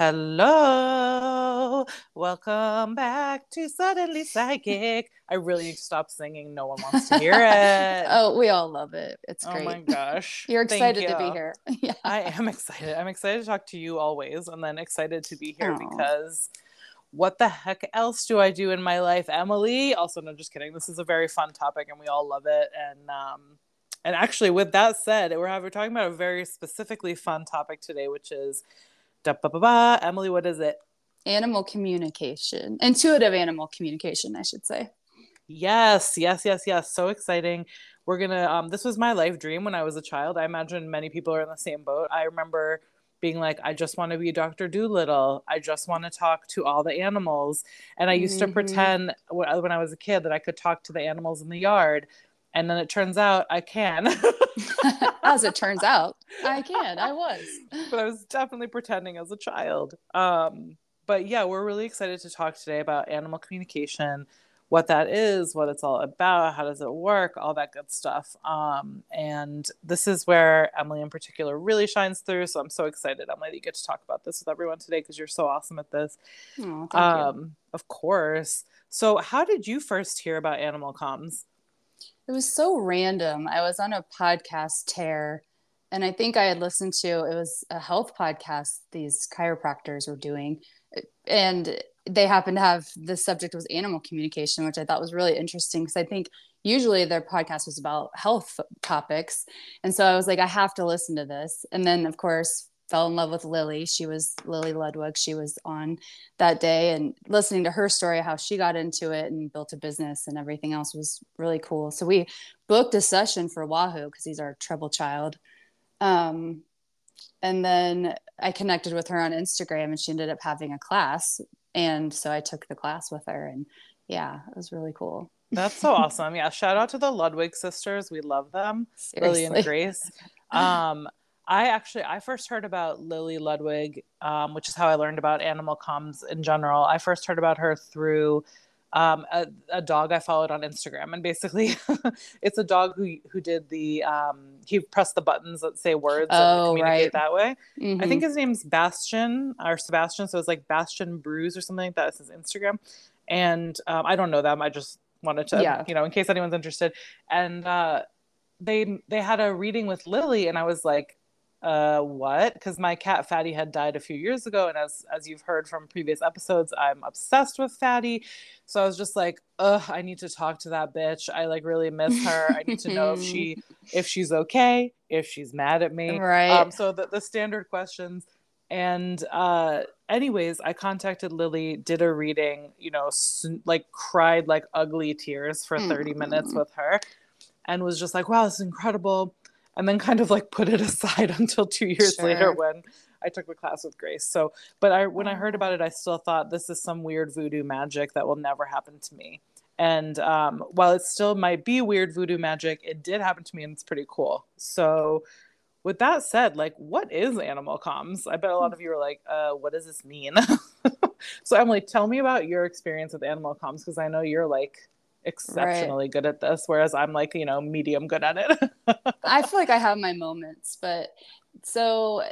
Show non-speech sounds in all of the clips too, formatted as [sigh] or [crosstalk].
Hello, welcome back to Suddenly Psychic. I really need to stop singing. No one wants to hear it. [laughs] oh, we all love it. It's great. Oh my gosh. [laughs] You're excited Thank to be here. [laughs] yeah. I am excited. I'm excited to talk to you always, and then excited to be here Aw. because what the heck else do I do in my life, Emily? Also, no, just kidding. This is a very fun topic, and we all love it. And um, and actually, with that said, we're having, we're talking about a very specifically fun topic today, which is da ba ba ba. Emily, what is it? Animal communication, intuitive animal communication, I should say. Yes, yes, yes, yes. So exciting. We're gonna um this was my life dream when I was a child. I imagine many people are in the same boat. I remember being like, I just want to be Dr. Dolittle. I just want to talk to all the animals. And I used to Mhm. pretend when I was a kid that I could talk to the animals in the yard. And then it turns out I can. [laughs] As it turns out, I can. I was. but I was definitely pretending as a child. Um, but yeah, we're really excited to talk today about animal communication, what that is, what it's all about, how does it work, all that good stuff. Um, and this is where Emily in particular really shines through. So I'm so excited, Emily, that you get to talk about this with everyone today because you're so awesome at this. Um, of course. So how did you first hear about animal comms? It was so random. I was on a podcast tear, and I think I had listened to it was a health podcast these chiropractors were doing, and they happened to have the subject was animal communication, which I thought was really interesting because I think usually their podcast was about health topics, and so I was like, I have to listen to this. And then of course fell in love with Lily. She was Lily Ludwig. She was on that day and listening to her story how she got into it and built a business and everything else was really cool so we booked a session for wahoo because he's our treble child um, and then i connected with her on instagram and she ended up having a class and so i took the class with her and yeah it was really cool That's so awesome. Yeah. Shout out to the Ludwig sisters. We love them. Lily and Grace. [laughs] Um, I actually I first heard about Lily Ludwig, um, which is how I learned about animal comms in general. I first heard about her through um, a, a dog I followed on Instagram, and basically, [laughs] it's a dog who who did the um, he pressed the buttons that say words and Oh, communicate right. that way. I Mhm. think his name's Bastion or Sebastian, so it's like Bastion Bruise or something like that. It's his Instagram, and um, I don't know them. I just wanted to, Yeah. you know, in case anyone's interested. And uh, they they had a reading with Lily, and I was like, uh, what? Because my cat Fatty had died a few years ago, and as as you've heard from previous episodes, I'm obsessed with Fatty. So I was just like, ugh, I need to talk to that bitch. I like really miss her. I need to know if she [laughs] if she's okay, if she's mad at me. right Um, so the, the standard questions. And uh, anyways, I contacted Lily, did a reading, you know, s- like cried like ugly tears for 30 minutes Mm. with her and was just like, wow, this is incredible. And then kind of like put it [laughs] aside until two years later when I took the class with Grace. So, but I, when I heard Oh. about it, I still thought this is some weird voodoo magic that will never happen to me. And um, while it still might be weird voodoo magic, it did happen to me and it's pretty cool. So, with that said, like, what is animal comms? I bet a lot of you are like, uh, what does this mean? [laughs] so, Emily, tell me about your experience with animal comms because I know you're like exceptionally good at this, whereas I'm like, you know, medium good at it. [laughs] I feel like I have my moments, but so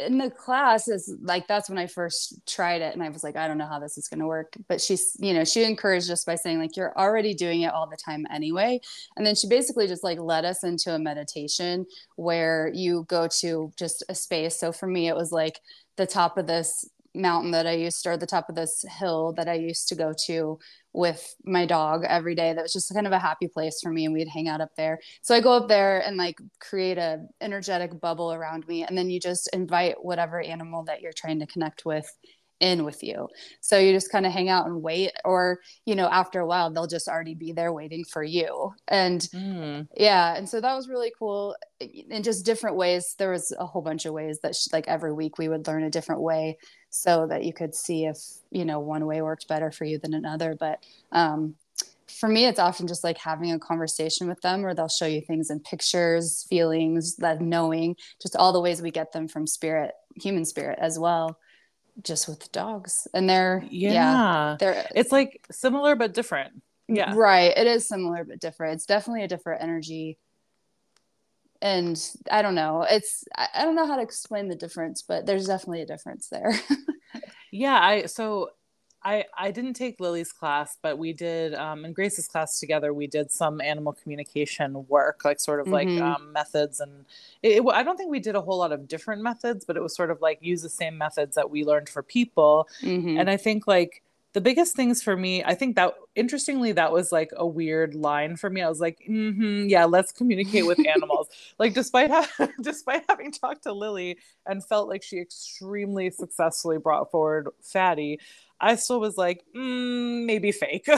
in the class is like that's when I first tried it and I was like, I don't know how this is gonna work. But she's, you know, she encouraged us by saying, like, you're already doing it all the time anyway. And then she basically just like led us into a meditation where you go to just a space. So for me, it was like the top of this mountain that I used to, or the top of this hill that I used to go to with my dog every day. That was just kind of a happy place for me. And we'd hang out up there. So I go up there and like create a energetic bubble around me. And then you just invite whatever animal that you're trying to connect with in with you. So you just kind of hang out and wait. Or, you know, after a while, they'll just already be there waiting for you. And Mm. yeah and so that was really cool in just different ways there was a whole bunch of ways that sh like every week we would learn a different way so that you could see if you know one way worked better for you than another but um for me it's often just like having a conversation with them where they'll show you things in pictures feelings that knowing just all the ways we get them from spirit human spirit as well just with dogs and they're Yeah. yeah they're It's like similar but different. Yeah. Right. It is similar but different. It's definitely a different energy. And I don't know. It's I don't know how to explain the difference, but there's definitely a difference there. [laughs] Yeah, I so I I didn't take Lily's class, but we did um, in Grace's class together. We did some animal communication work, like sort of Mhm. like um, methods, and it, it, I don't think we did a whole lot of different methods, but it was sort of like use the same methods that we learned for people. Mhm. And I think like the biggest things for me, I think that interestingly, that was like a weird line for me. I was like, mm-hmm, yeah, let's communicate with animals. [laughs] like despite ha- [laughs] despite having talked to Lily and felt like she extremely successfully brought forward Fatty, I still was like, mm, maybe fake.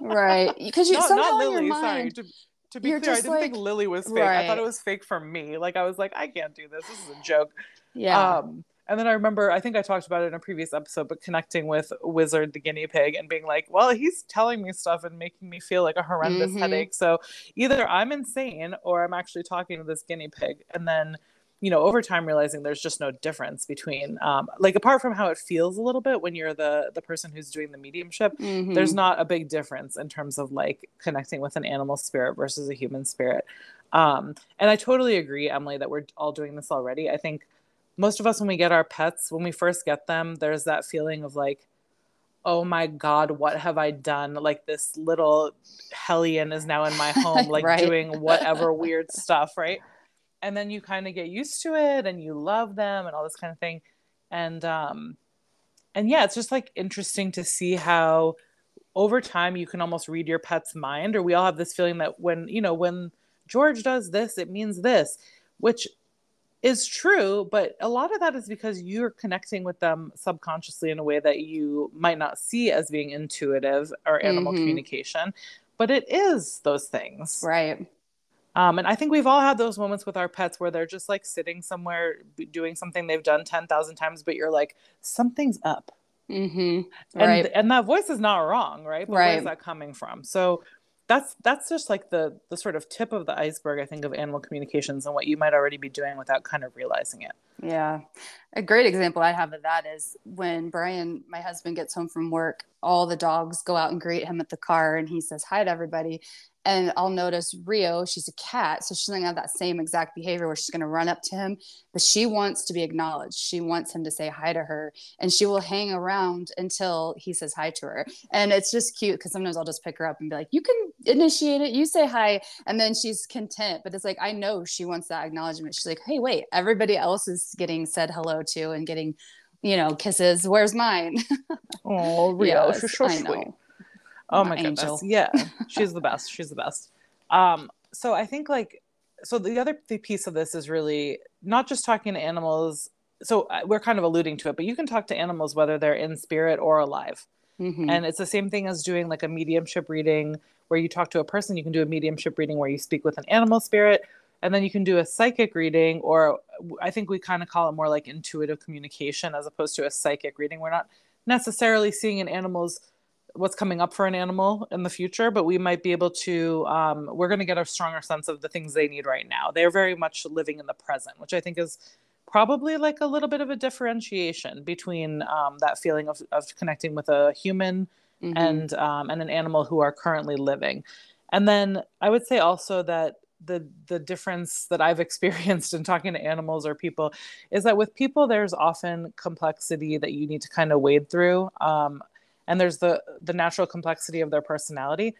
right [laughs] because you not, somehow not Lily. mind Sorry. To, to be clear, I didn't think Lily was fake. I thought it was fake for me. Like I was like, I can't do this. This is a joke. yeah Um, and then I remember, I think I talked about it in a previous episode, but connecting with Wizard the guinea pig and being like, well, he's telling me stuff and making me feel like a horrendous Mhm. headache. So either I'm insane or I'm actually talking to this guinea pig. And then, you know, over time realizing there's just no difference between, um, like, apart from how it feels a little bit when you're the the person who's doing the mediumship, Mhm. there's not a big difference in terms of like connecting with an animal spirit versus a human spirit. Um, and I totally agree, Emily, that we're all doing this already. I think most of us, when we get our pets, when we first get them, there's that feeling of like, oh my God, what have I done? Like this little hellion is now in my [laughs] home, like Right. doing whatever [laughs] weird stuff, right? And then you kind of get used to it and you love them and all this kind of thing. And um and yeah, it's just like interesting to see how over time you can almost read your pet's mind or we all have this feeling that when you know when george does this it means this which is true but a lot of that is because you're connecting with them subconsciously in a way that you might not see as being intuitive or animal Mhm. communication but it is those things. Right. Um, and I think we've all had those moments with our pets where they're just like sitting somewhere doing something they've done 10,000 times, but you're like, something's up. Hmm and right. and that voice is not wrong right? But Right. where's that coming from? So that's that's just like the the sort of tip of the iceberg i think of animal communications and what you might already be doing without kind of realizing it Yeah. A great example I have of that is when Brian, my husband, gets home from work, all the dogs go out and greet him at the car and he says hi to everybody. And I'll notice Rio, she's a cat, so she's gonna have that same exact behavior where she's gonna run up to him, but she wants to be acknowledged. She wants him to say hi to her, and she will hang around until he says hi to her. And it's just cute because sometimes I'll just pick her up and be like, "You can initiate it. You say hi," and then she's content. But it's like I know she wants that acknowledgement. She's like, "Hey, wait, everybody else is getting said hello to and getting." You know, kisses. Where's mine? [laughs] oh rio Yes, she's so sweet. Oh My my goodness angel. yeah [laughs] she's the best she's the best um so i think like so the other th- piece of this is really not just talking to animals so uh, we're kind of alluding to it but you can talk to animals whether they're in spirit or alive Mhm. And it's the same thing as doing like a mediumship reading where you talk to a person. You can do a mediumship reading where you speak with an animal spirit. And then you can do a psychic reading, or I think we kind of call it more like intuitive communication as opposed to a psychic reading. We're not necessarily seeing an animal's what's coming up for an animal in the future, but we might be able to, um, we're going to get a stronger sense of the things they need right now. They're very much living in the present, which I think is probably like a little bit of a differentiation between um, that feeling of, of connecting with a human Mhm. and um, and an animal who are currently living. And then I would say also that the the difference that I've [laughs] experienced in talking to animals or people is that with people there's often complexity that you need to kind of wade through, um, and there's the the natural complexity of their personality.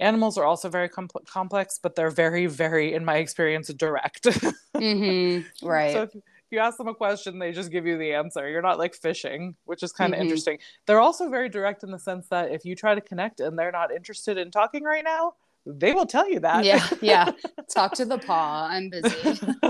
Animals are also very compl- complex, but they're very, very, in my experience, direct. [laughs] Mhm. right So if, if you ask them a question, they just give you the answer. You're not like fishing, which is kind of Mhm. interesting. They're also very direct in the sense that if you try to connect and they're not interested in talking right now, they will tell you that. yeah yeah [laughs] talk to the paw i'm busy [laughs]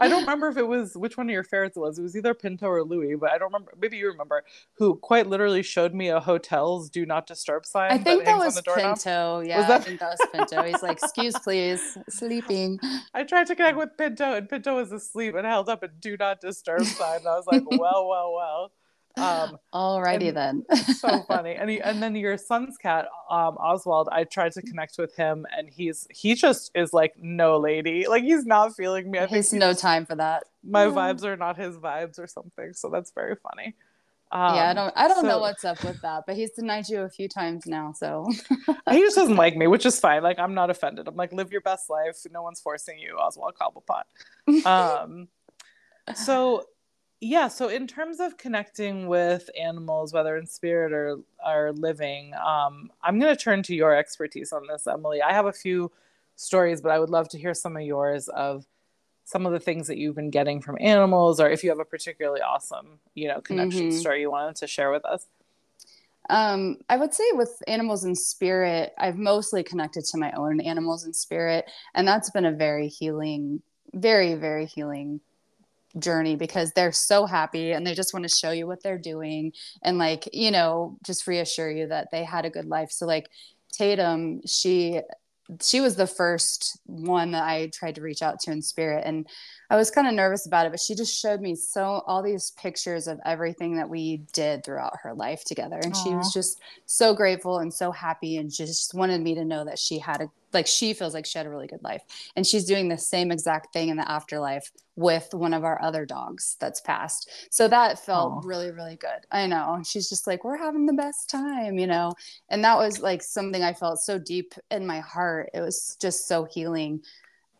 I don't remember if it was which one of your ferrets it was. It was either Pinto or Louie, but I don't remember. Maybe you remember who quite literally showed me a hotel's do not disturb sign. i think that on was pinto yeah that- i think that was pinto he's like excuse please sleeping [laughs] I tried to connect with Pinto, and Pinto was asleep and held up a do not disturb sign. And I was like, well, well, well. Um, alrighty then so [laughs] funny. And he, and then your son's cat, um, Oswald. I tried to connect with him, and he's he just is like no lady. Like he's not feeling me. I think He's no time for that my No. vibes are not his vibes or something. So that's very funny. Um, yeah i don't i don't know what's up with that but he's denied you a few times now so [laughs] he just doesn't like me, which is fine. Like I'm not offended. I'm like live your best life. No one's forcing you, Oswald Cobblepot. [laughs] Um, so yeah so in terms of connecting with animals whether in spirit or or living um, i'm going to turn to your expertise on this emily i have a few stories but i would love to hear some of yours of some of the things that you've been getting from animals or if you have a particularly awesome you know connection Mhm. story you wanted to share with us Um, I would say with animals in spirit, I've mostly connected to my own animals in spirit, and that's been a very healing, very, very healing journey because they're so happy and they just want to show you what they're doing and like, you know, just reassure you that they had a good life. So like Tatum, she she was the first one that I tried to reach out to in spirit and I was kind of nervous about it, but she just showed me so all these pictures of everything that we did throughout her life together. And she was just so grateful and so happy and just wanted me to know that she had a like she feels like she had a really good life. And she's doing the same exact thing in the afterlife with one of our other dogs that's passed. So that felt Aw. really, really good. I know. She's just like, we're having the best time, you know? And that was like something I felt so deep in my heart. It was just so healing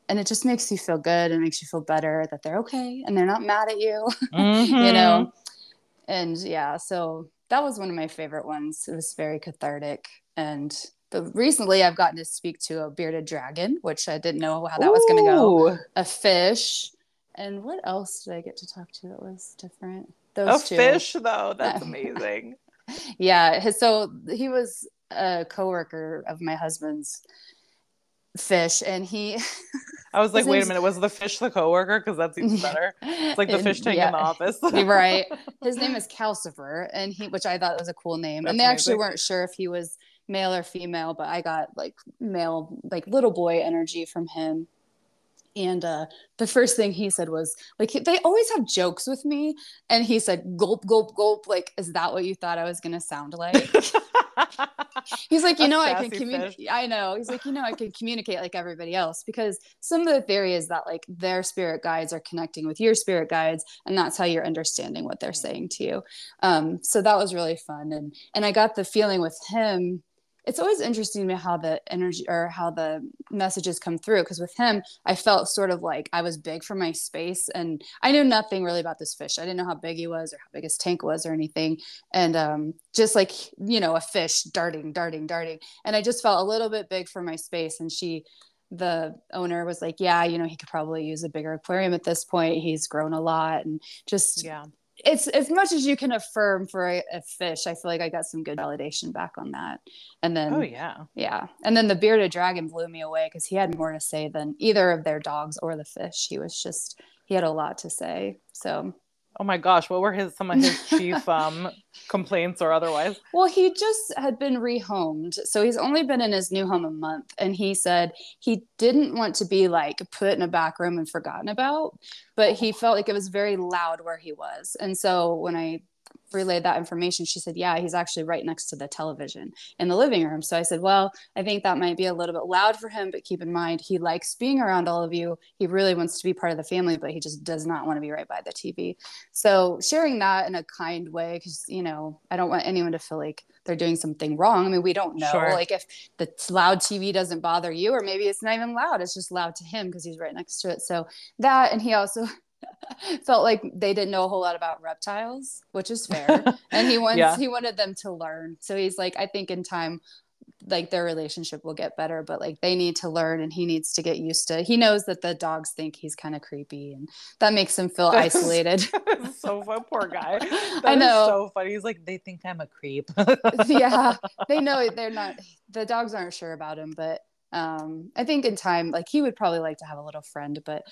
and it just makes you feel good and makes you feel better that they're okay and they're not mad at you [laughs] you Mhm. know and yeah so that was one of my favorite ones it was very cathartic and but recently i've gotten to speak to a bearded dragon which i didn't know how that was going to go a fish. And what else did i get to talk to that was different? A two. fish though. [laughs] That's amazing. Yeah so he was a coworker of my husband's fish and he [laughs] i was like wait a minute was the fish the coworker? Because that seems [laughs] better. It's like the fish tank yeah. in the office. right. His name is Calcifer, and he, which I thought was a cool name. That's and they actually weren't sure if he was male or female, but I got like male, like little boy energy from him. And uh, the first thing he said was like they always have jokes with me, and he said gulp gulp gulp. Like, is that what you thought I was gonna sound like? [laughs] He's like, you know, I can communicate. I know. He's like, you know, I can communicate like everybody else because some of the theory is that like their spirit guides are connecting with your spirit guides, and that's how you're understanding what they're Mm. saying to you. Um, so that was really fun, and and I got the feeling with him. It's always interesting to me how the energy or how the messages come through because with him, I felt sort of like I was big for my space, and I knew nothing really about this fish. I didn't know how big he was or how big his tank was or anything. And um, just like you know a fish darting darting darting. And i just felt a little bit big for my space. And she the owner was like yeah you know he could probably use a bigger aquarium at this point. He's grown a lot. And just yeah it's as much as you can affirm for a, a fish i feel like i got some good validation back on that. And then oh yeah. Yeah. And then the bearded dragon blew me away because he had more to say than either of their dogs or the fish. He was just he had a lot to say. So oh my gosh what were his some of his chief [laughs] um complaints or otherwise Well, he just had been rehomed. So he's only been in his new home a month. And he said he didn't want to be like put in a back room and forgotten about, but he felt like it was very loud where he was. And so when I relayed that information, she said, Yeah, he's actually right next to the television in the living room. So I said, Well, I think that might be a little bit loud for him, but keep in mind, he likes being around all of you. He really wants to be part of the family, but he just does not want to be right by the TV. So sharing that in a kind way, because, you know, I don't want anyone to feel like they're doing something wrong. I mean, we don't know. Sure. Like if the loud TV doesn't bother you, or maybe it's not even loud, it's just loud to him because he's right next to it. So that, and he also [laughs] felt like they didn't know a whole lot about reptiles, which is fair. [laughs] and he wants Yeah. he wanted them to learn. So he's like, I think in time, like their relationship will get better, but like they need to learn and he needs to get used to. He knows that the dogs think he's kind of creepy and that makes him feel [laughs] isolated. so fun, poor guy. I That is know. so funny. He's like, they think I'm a creep. yeah, they know they're not. The dogs aren't sure about him, but um, I think in time, like he would probably like to have a little friend. But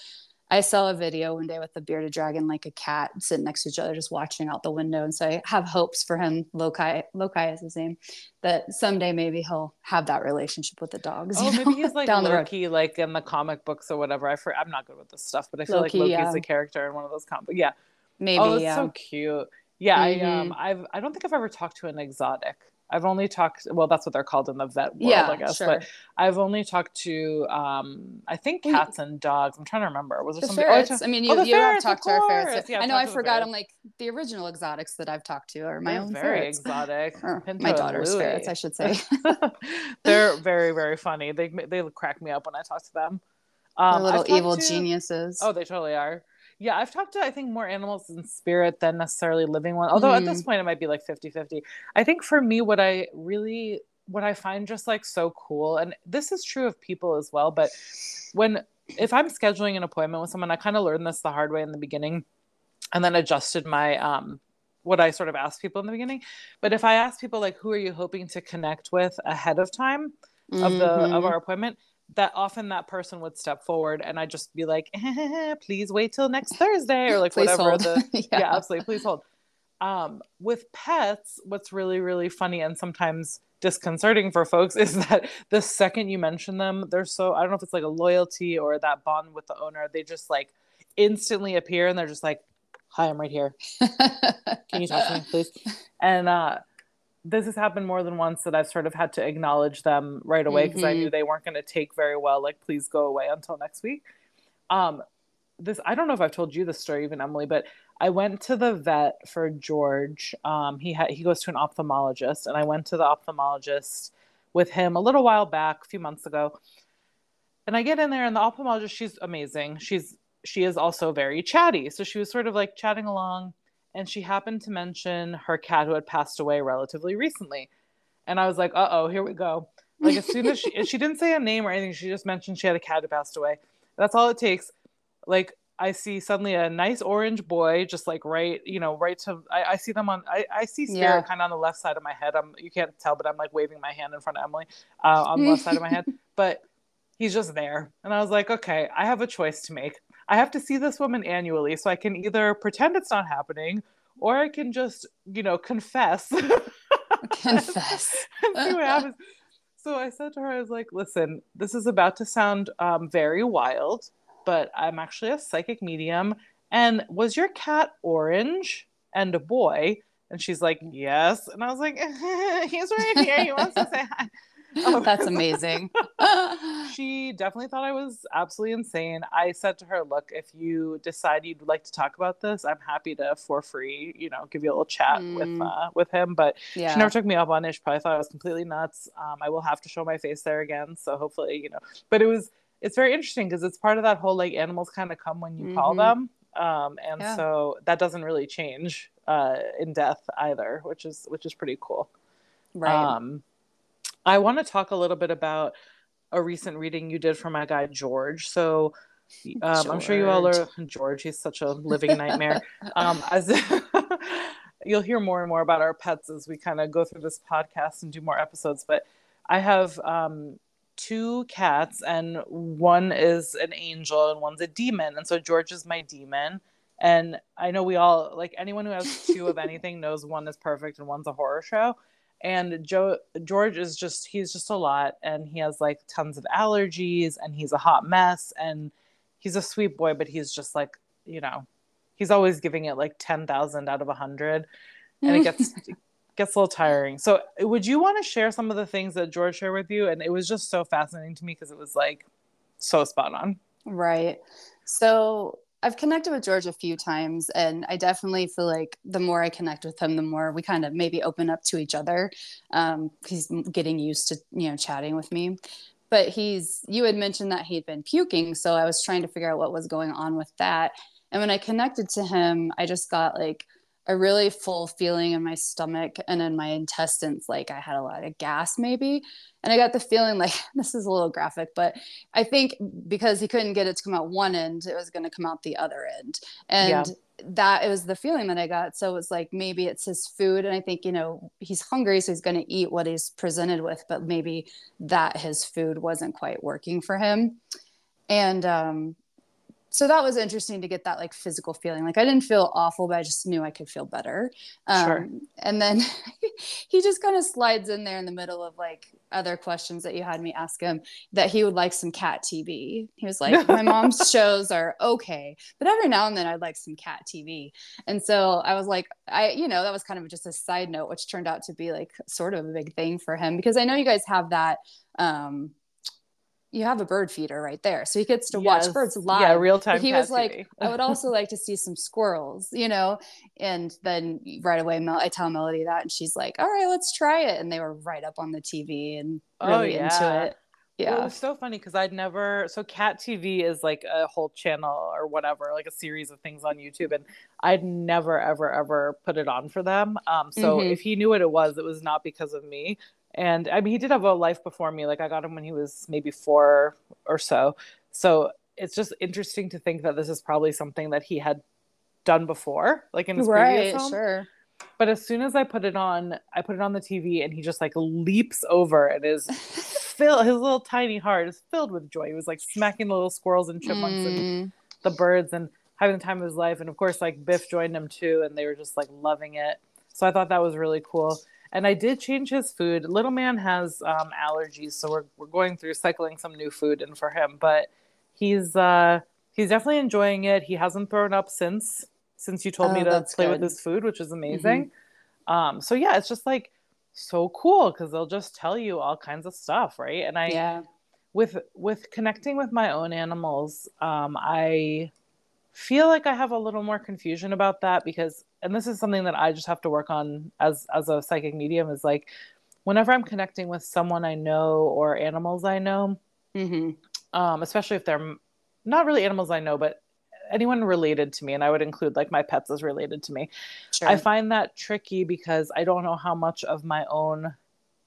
I saw a video one day with the bearded dragon, like a cat sitting next to each other, just watching out the window. And so I have hopes for him. Lokai, Lokai is his name. That someday maybe he'll have that relationship with the dogs. [laughs] Oh, you maybe know, he's like down the road. Loki, like in the comic books or whatever. I for, I'm not good with this stuff, but I feel Loki, like Loki's yeah. a character in one of those comics. Yeah. Maybe, oh, that's yeah. so cute. Yeah, I um, Mhm. I've I don't think I've ever talked to an exotic. I've only talked. Well, that's what they're called in the vet world, yeah, I guess. sure. But I've only talked to um, I think cats and dogs. I'm trying to remember. Was there the something? oh, I ferrets. talked- I mean, oh, you, the you have ferrets, of talked to our ferrets. Yeah, I've know. I talked to the forgot. I'm like the original exotics that I've talked to are my They're own very ferrets. exotic. My daughter's Louie. ferrets, I should say. [laughs] They're very very funny. They they crack me up when I talk to them. Um, little evil to- geniuses. Oh, they totally are. Yeah, I've talked to I think more animals in spirit than necessarily living one. Although mm. at this mm. point it might be like 50-50. I think for me what I really what I find just like so cool and this is true of people as well, but when if I'm scheduling an appointment with someone, I kind of learned this the hard way in the beginning and then adjusted my um what I sort of asked people in the beginning. But if I ask people like who are you hoping to connect with ahead of time of mm-hmm. the of mm-hmm. our appointment, that often that person would step forward and I'd just be like, please wait till next Thursday or like whatever hold. the [laughs] yeah. yeah, absolutely, please hold. Um, with pets, what's really, really funny and sometimes disconcerting for folks [laughs] is that the second you mention them, they're so I don't know if it's like a loyalty or that bond with the owner, they just like instantly appear and they're just like, Hi, I'm right here. Can you talk to me, please? [laughs] And uh this has happened more than once that I've sort of had to acknowledge them right away because mm-hmm. I knew mm-hmm. they weren't going to take very well. Like, please go away until next week. Um, this I don't know if I've told you this story even Emily, but I went to the vet for George. Um, he had he goes to an ophthalmologist, and I went to the ophthalmologist with him a little while back, a few months ago. And I get in there, and the ophthalmologist, she's amazing. She's she is also very chatty, so she was sort of like chatting along and she happened to mention her cat who had passed away relatively recently. And I was like, uh oh, here we go. Like as soon as she she didn't say a name or anything, she just mentioned she had a cat who passed away. That's all it takes. Like I see suddenly a nice orange boy, just like right, you know, right to I, I see them on I, I see spirit yeah. kind of on the left side of my head. I'm you can't tell, but I'm like waving my hand in front of Emily uh, on the left side of my head. [laughs] But he's just there. And I was like, okay, I have a choice to make. I have to see this woman annually, so I can either pretend it's not happening or I can just, you know, confess. [laughs] confess. and see what happens. So I said to her, I was like, listen, this is about to sound um, very wild, but I'm actually a psychic medium. And was your cat orange and a boy? And she's like, yes. And I was like, [laughs] he's right here. He wants to say hi. Oh. That's amazing. [laughs] [laughs] she definitely thought I was absolutely insane. I said to her, "Look, if you decide you'd like to talk about this, I'm happy to for free, you know, give you a little chat mm. with uh, with him." But yeah. she never took me up on it. She probably thought I was completely nuts. Um, I will have to show my face there again, so hopefully, you know. But it was it's very interesting because it's part of that whole like animals kind of come when you mm-hmm. call them, um, and yeah. so that doesn't really change uh, in death either, which is which is pretty cool. Right. Um, I want to talk a little bit about a recent reading you did for my guy George. So um, I'm sure you all are George. He's such a living nightmare. [laughs] um, as [laughs] you'll hear more and more about our pets as we kind of go through this podcast and do more episodes. But I have um, two cats, and one is an angel and one's a demon. And so George is my demon. And I know we all like anyone who has two of anything knows one is perfect and one's a horror show and Joe George is just he's just a lot and he has like tons of allergies and he's a hot mess and he's a sweet boy but he's just like you know he's always giving it like 10,000 out of 100 and it gets [laughs] gets a little tiring. So would you want to share some of the things that George shared with you and it was just so fascinating to me because it was like so spot on. Right. So I've connected with George a few times, and I definitely feel like the more I connect with him, the more we kind of maybe open up to each other. Um, he's getting used to you know chatting with me, but he's you had mentioned that he'd been puking, so I was trying to figure out what was going on with that. And when I connected to him, I just got like a really full feeling in my stomach and in my intestines like i had a lot of gas maybe. And i got the feeling like [laughs] this is a little graphic but i think because he couldn't get it to come out one end it was going to come out the other end. And yeah. that it was the feeling that i got. So it was like maybe it's his food and i think you know he's hungry so he's going to eat what he's presented with but maybe that his food wasn't quite working for him. And um so that was interesting to get that like physical feeling. Like I didn't feel awful, but I just knew I could feel better. Um, sure. And then [laughs] he just kind of slides in there in the middle of like other questions that you had me ask him that he would like some cat TV. He was like, my [laughs] mom's shows are okay, but every now and then I'd like some cat TV. And so I was like, I, you know, that was kind of just a side note, which turned out to be like sort of a big thing for him because I know you guys have that. Um, you have a bird feeder right there. So he gets to yes. watch birds live. Yeah, real time. He was like, I would also [laughs] like to see some squirrels, you know? And then right away, Mel- I tell Melody that, and she's like, all right, let's try it. And they were right up on the TV and oh, really oh, yeah. into it. yeah. Well, it was so funny because I'd never so Cat TV is like a whole channel or whatever, like a series of things on YouTube, and I'd never ever ever put it on for them. Um, so Mhm. if he knew what it was, it was not because of me. And I mean, he did have a life before me. Like I got him when he was maybe four or so. So it's just interesting to think that this is probably something that he had done before, like in his right, previous home. sure. But as soon as I put it on, I put it on the TV, and he just like leaps over and is [laughs] fill his little tiny heart is filled with joy. He was like smacking the little squirrels and chipmunks and Mm, the birds and having the time of his life. And of course, like Biff joined him too, and they were just like loving it. So I thought that was really cool. And I did change his food. Little man has um, allergies, so we're we're going through cycling some new food in for him. But he's uh, he's definitely enjoying it. He hasn't thrown up since since you told me Oh, to that's play with good. his food, which is amazing. Um, so yeah, it's just like so cool because they'll just tell you all kinds of stuff, right? And I yeah. with with connecting with my own animals um, i feel like i have a little more confusion about that because and this is something that i just have to work on as as a psychic medium is like whenever i'm connecting with someone i know or animals i know hmm um, especially if they're not really animals i know but anyone related to me and i would include like my pets as related to me Sure. I find that tricky because I don't know how much of my own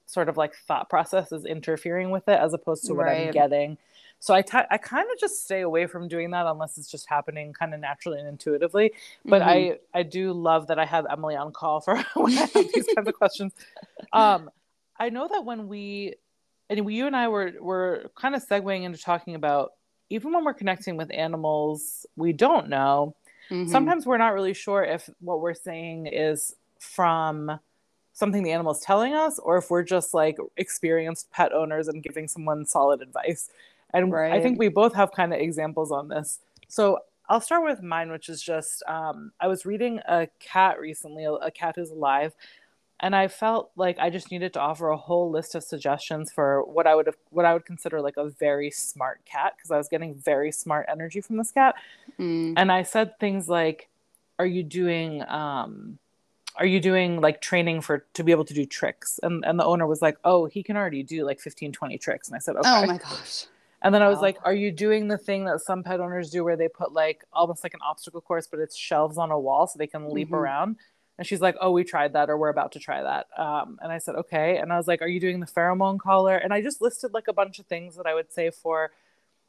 sort of like thought process is interfering with it as opposed to what I'm getting. So I I kind of just stay away from doing that unless it's just happening kind of naturally and intuitively. But Mhm. I I do love that I have Emily on call for [laughs] when I have these kinds of [laughs] questions. Um, I know that when we and we, you and I were were kind of segueing into talking about even when we're connecting with animals we don't know Mhm. sometimes we're not really sure if what we're saying is from something the animal's telling us or if we're just like experienced pet owners and giving someone solid advice and i think we both have kind of examples on this so i'll start with mine which is just um, i was reading a cat recently a, a cat who's alive and i felt like i just needed to offer a whole list of suggestions for what i would have what i would consider like a very smart cat because i was getting very smart energy from this cat Mm. and I said things like, "Are you doing um, are you doing like training for to be able to do tricks?" And and the owner was like, "Oh, he can already do like 15, 20 tricks." And I said, "Okay." Oh my gosh. And then I was like, "Are you doing the thing that some pet owners do where they put like almost like an obstacle course, but it's shelves on a wall so they can leap Mhm. around?" And she's like, "Oh, we tried that, or we're about to try that." Um, and I said, "Okay." And I was like, "Are you doing the pheromone collar?" And I just listed like a bunch of things that I would say for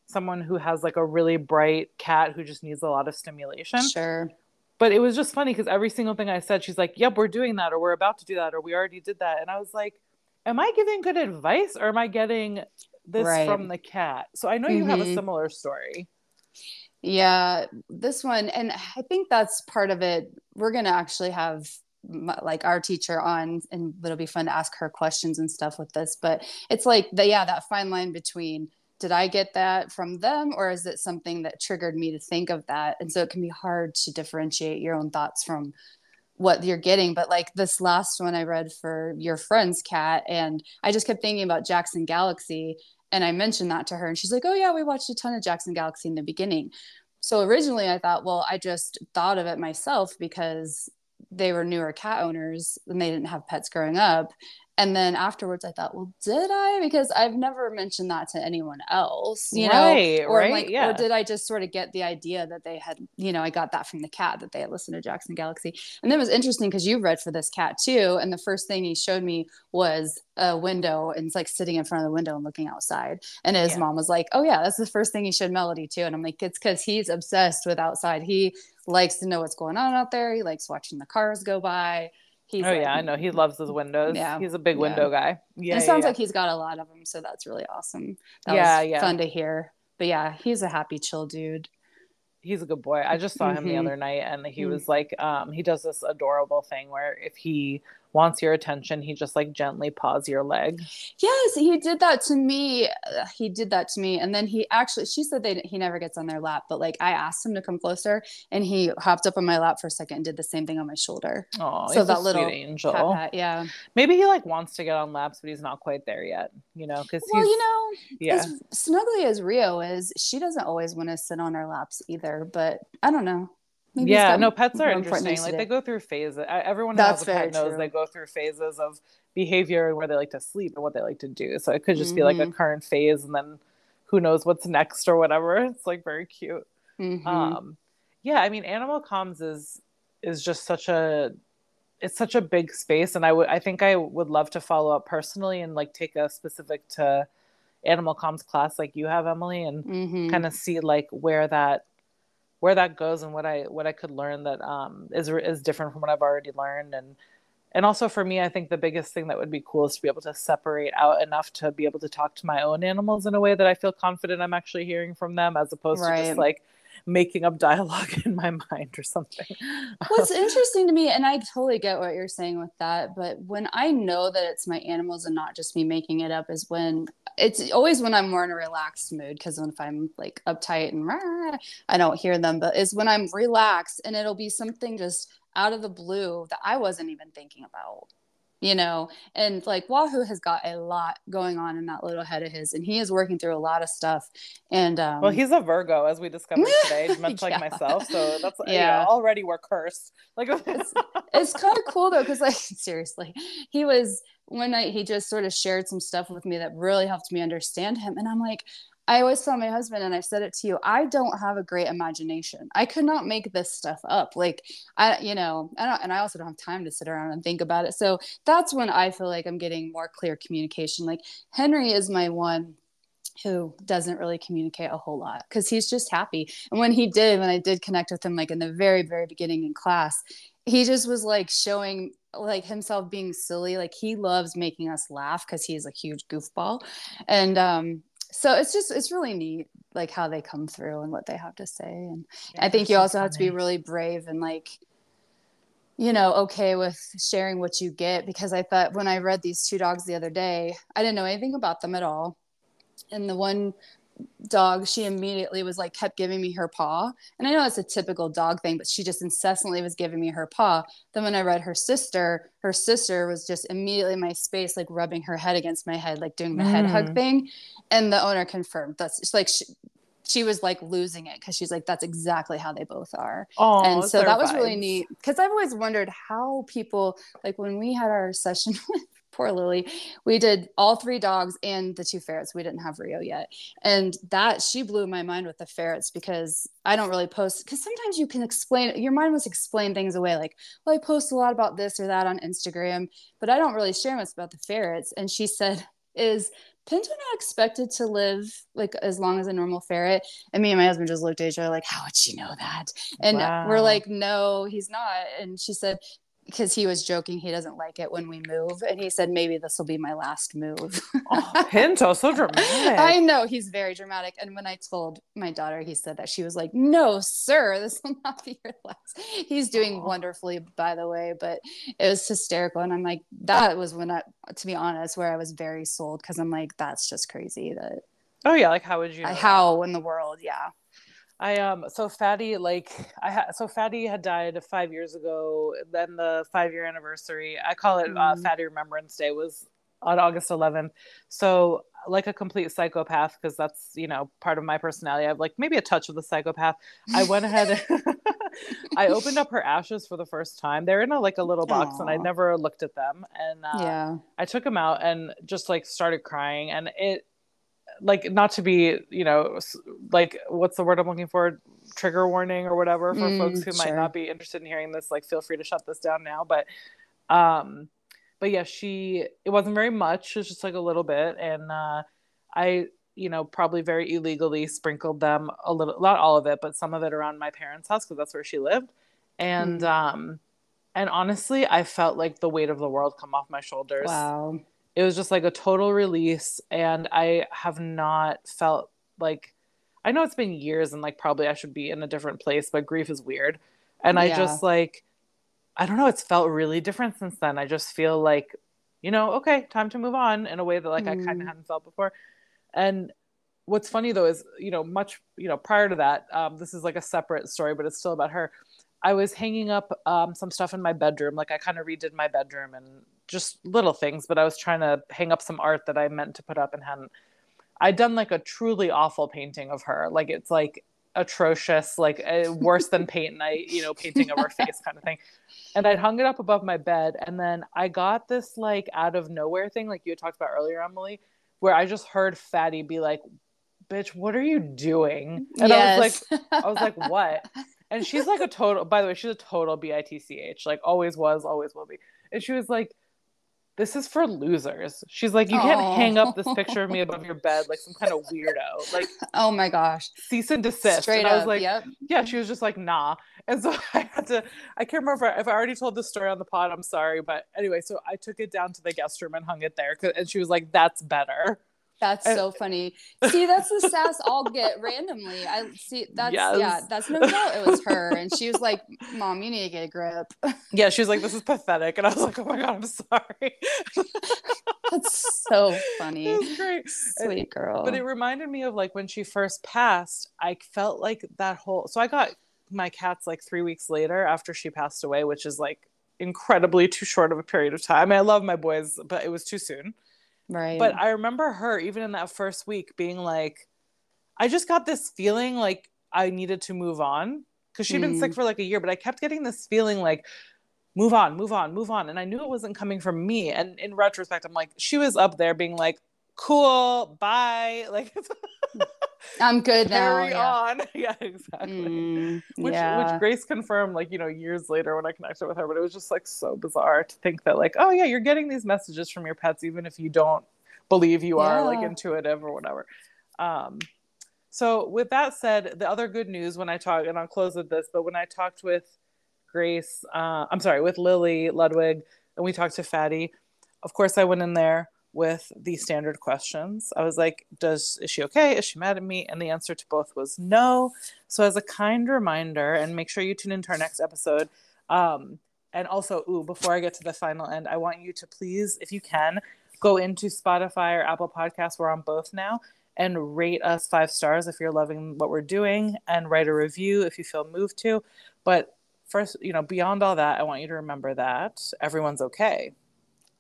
someone who has like a really bright cat who just needs a lot of stimulation Sure. but it was just funny because every single thing I said, she's like, "Yep, we're doing that, or we're about to do that, or we already did that." And I was like, "Am I giving good advice, or am I getting this Right. from the cat?" So I know you have a Mhm. similar story. Yeah, this one, and I think that's part of it. We're gonna actually have my, like our teacher on, and it'll be fun to ask her questions and stuff with this. But it's like the yeah, that fine line between did I get that from them, or is it something that triggered me to think of that? And so it can be hard to differentiate your own thoughts from what you're getting. But like this last one I read for your friend's cat, and I just kept thinking about Jackson Galaxy. And I mentioned that to her, and she's like, Oh, yeah, we watched a ton of Jackson Galaxy in the beginning. So originally I thought, well, I just thought of it myself because they were newer cat owners and they didn't have pets growing up. And then afterwards I thought, well, did I? Because I've never mentioned that to anyone else, you Right, know, or right, like, yeah. or did I just sort of get the idea that they had, you know, I got that from the cat that they had listened to Jackson Galaxy. And then it was interesting because you read for this cat too. And the first thing he showed me was a window and it's like sitting in front of the window and looking outside. And his Yeah. mom was like, Oh, yeah, that's the first thing he showed Melody too. And I'm like, It's because he's obsessed with outside. He likes to know what's going on out there. He likes watching the cars go by. He's oh like- yeah, I know he loves his windows. Yeah, he's a big yeah. window guy. Yeah, it sounds yeah. like he's got a lot of them. So that's really awesome. That Yeah, was yeah. fun to hear. But yeah, he's a happy, chill dude. he's a good boy. I just saw him the Mhm. other night and he Mm. was like um he does this adorable thing where if he wants your attention, he just like gently paws your leg. Yes, he did that to me. He did that to me, and then he actually. She said they he never gets on their lap, but like I asked him to come closer, and he hopped up on my lap for a second and did the same thing on my shoulder. Oh, So he's that a little sweet angel. Yeah. Maybe he like wants to get on laps, but he's not quite there yet. You know, because Well, you know, yeah. as snuggly as Rio is, she doesn't always want to sit on our laps either. But I don't know. Maybe yeah, no, pets are interesting. Like they go through phases. Everyone who That's has a pet knows true. they go through phases of behavior and where they like to sleep and what they like to do. So it could just be like a Mhm. current phase, and then who knows what's next or whatever. [laughs] It's like very cute. Mhm. Um, yeah, I mean, animal comms is is just such a it's such a big space, and I would I think I would love to follow up personally and like take a specific to animal comms class like you have, Emily, and Mhm. kind of see like where that where that goes and what I what I could learn that um is is different from what I've already learned. And and also for me I think the biggest thing that would be cool is to be able to separate out enough to be able to talk to my own animals in a way that I feel confident I'm actually hearing from them as opposed to just like making up dialogue [laughs] in my mind or something. What's [laughs] interesting to me, and I totally get what you're saying with that, but when I know that it's my animals and not just me making it up, is when it's always when I'm more in a relaxed mood. Because if I'm like uptight and rah, I don't hear them, but is when I'm relaxed and it'll be something just out of the blue that I wasn't even thinking about. You know, and like Wahoo has got a lot going on in that little head of his, and he is working through a lot of stuff. And um, well, he's a Virgo as we discovered today, [laughs] much like myself. So that's yeah, Yeah. already we're cursed. Like [laughs] it's kind of cool though because like [laughs] seriously he was one night he just sort of shared some stuff with me that really helped me understand him and i'm like i always tell my husband and i said it to you i don't have a great imagination i could not make this stuff up like i you know I don't, and i also don't have time to sit around and think about it so that's when i feel like i'm getting more clear communication like henry is my one who doesn't really communicate a whole lot because he's just happy. And when he did, when I did connect with him, like in the very, very beginning in class, he just was like showing like himself being silly. Like he loves making us laugh because he's a huge goofball. And um, so it's just, it's really neat, like how they come through and what they have to say. And I think you also have to be really brave and like, you know, okay with sharing what you get because I thought when I read these two dogs the other day, I didn't know anything about them at all. And the one dog, she immediately was like, kept giving me her paw. And I know it's a typical dog thing, but she just incessantly was giving me her paw. Then when I read her sister, her sister was just immediately in my space, like rubbing her head against my head, like doing the head hug Mm. thing. And the owner confirmed that's like, she, she was like losing it because she's like, that's exactly how they both are oh, and so that was really neat because I've always wondered how people like when we had our session [laughs] with poor Lily, we did all three dogs and the two ferrets. We didn't have Rio yet, and that she blew my mind with the ferrets because I don't really post because sometimes you can explain your mind must explain things away like well I post a lot about this or that on Instagram, but I don't really share much about the ferrets. And she said is Pinto not expected to live like as long as a normal ferret? And me and my husband just looked at each other like, how would she know that? And we're like, no, he's not. And she said, because he was joking, he doesn't like it when we move. And he said, maybe this will be my last move. oh, [laughs] Pinto, so dramatic. I know he's very dramatic. And when I told my daughter, he said that she was like, no, sir, this will not be your last. [laughs] He's doing wonderfully, by the way, but it was hysterical. And I'm like, that was when I, to be honest, where I was very sold because I'm like, that's just crazy that oh yeah, like how would you? Know that? how in the world. Yeah. I um so Fatty like I had so Fatty had died five years ago. Then the five year anniversary, I call it uh, Mm. Fatty Remembrance Day, was on August 11th. So like a complete psychopath because that's you know part of my personality. I have like maybe a touch of the psychopath. I went ahead. [laughs] [laughs] I opened up her ashes for the first time. They're in a like a little box, and I never looked at them. And uh, yeah. I took them out and just like started crying and it like not to be you know like what's the word I'm looking for trigger warning or whatever for Mm, folks who might not be interested in hearing this like feel free to shut this down now but um but yeah she it wasn't very much it was just like a little bit and uh I you know probably very illegally sprinkled them a little not all of it but some of it around my parents house because that's where she lived and Mm. um and honestly I felt like the weight of the world come off my shoulders Wow. It was just like a total release and i have not felt like i know it's been years and like probably i should be in a different place but grief is weird and i just like i don't know it's felt really different since then. I just feel like you know okay time to move on in a way that like i kind Mm. of hadn't felt before. And what's funny though is you know much you know prior to that um, this is like a separate story but it's still about her. I was hanging up um, some stuff in my bedroom like i kind of redid my bedroom and just little things but i was trying to hang up some art that i meant to put up and hadn't i'd done like a truly awful painting of her like it's like atrocious, like uh, worse than paint night, you know, painting of her [laughs] face kind of thing. And I'd hung it up above my bed. And then I got this like out of nowhere thing, like you had talked about earlier, Emily, where I just heard Fatty be like, bitch, what are you doing? And yes. I was like, I was like, what? And she's like a total, by the way, she's a total BITCH, like always was, always will be. And she was like, this is for losers. She's like, you can't hang up this picture of me above your bed like some kind of weirdo. Like, [laughs] oh my gosh, cease and desist. Straight and I was like, yep. yeah. She was just like, nah. And so [laughs] I had to. I can't remember if I already told the story on the pod. I'm sorry, but anyway, so I took it down to the guest room and hung it there. And she was like, that's better. That's so funny. See, that's the sass I'll get randomly. I see that's yes. yeah, that's no doubt it was her. And she was like, Mom, you need to get a grip. [laughs] Yeah, she was like, This is pathetic. And I was like, Oh my god, I'm sorry. that's so funny. That's great. Sweet and, girl. But it reminded me of like when she first passed, I felt like that whole so I got my cats like three weeks later after she passed away, which is like incredibly too short of a period of time. I, I love my boys, but it was too soon. Right. But I remember her even in that first week being like, I just got this feeling like I needed to move on because she'd been mm. sick for like a year, but I kept getting this feeling like, move on, move on, move on. And I knew it wasn't coming from me. And in retrospect, I'm like, she was up there being like, cool, bye. [laughs] Like, [laughs] [laughs] I'm good now. Carry yeah. on. [laughs] yeah, exactly. Mm, which yeah. which Grace confirmed like, you know, years later when I connected with her, but it was just like so bizarre to think that like, oh yeah, you're getting these messages from your pets even if you don't believe you yeah. are like intuitive or whatever. Um so with that said, the other good news when I talk and I'll close with this, but when I talked with Grace, uh, I'm sorry, with Lily Ludwig and we talked to Fatty, of course I went in there with the standard questions. I was like, does is she okay? Is she mad at me? And the answer to both was no. So as a kind reminder, and make sure you tune into our next episode. Um, and also, ooh, before I get to the final end, I want you to please, if you can, go into Spotify or Apple Podcasts. We're on both now. And rate us five stars if you're loving what we're doing, and write a review if you feel moved to. But first, you know, beyond all that, I want you to remember that everyone's okay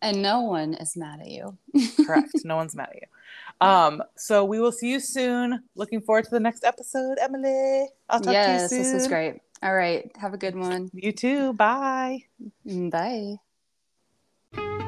and no one is mad at you. [laughs] Correct. No one's mad at you. Um, so we will see you soon. Looking forward to the next episode, Emily. I'll talk yes, to you soon. This is great. All right. Have a good one. You too. Bye. Mm, bye.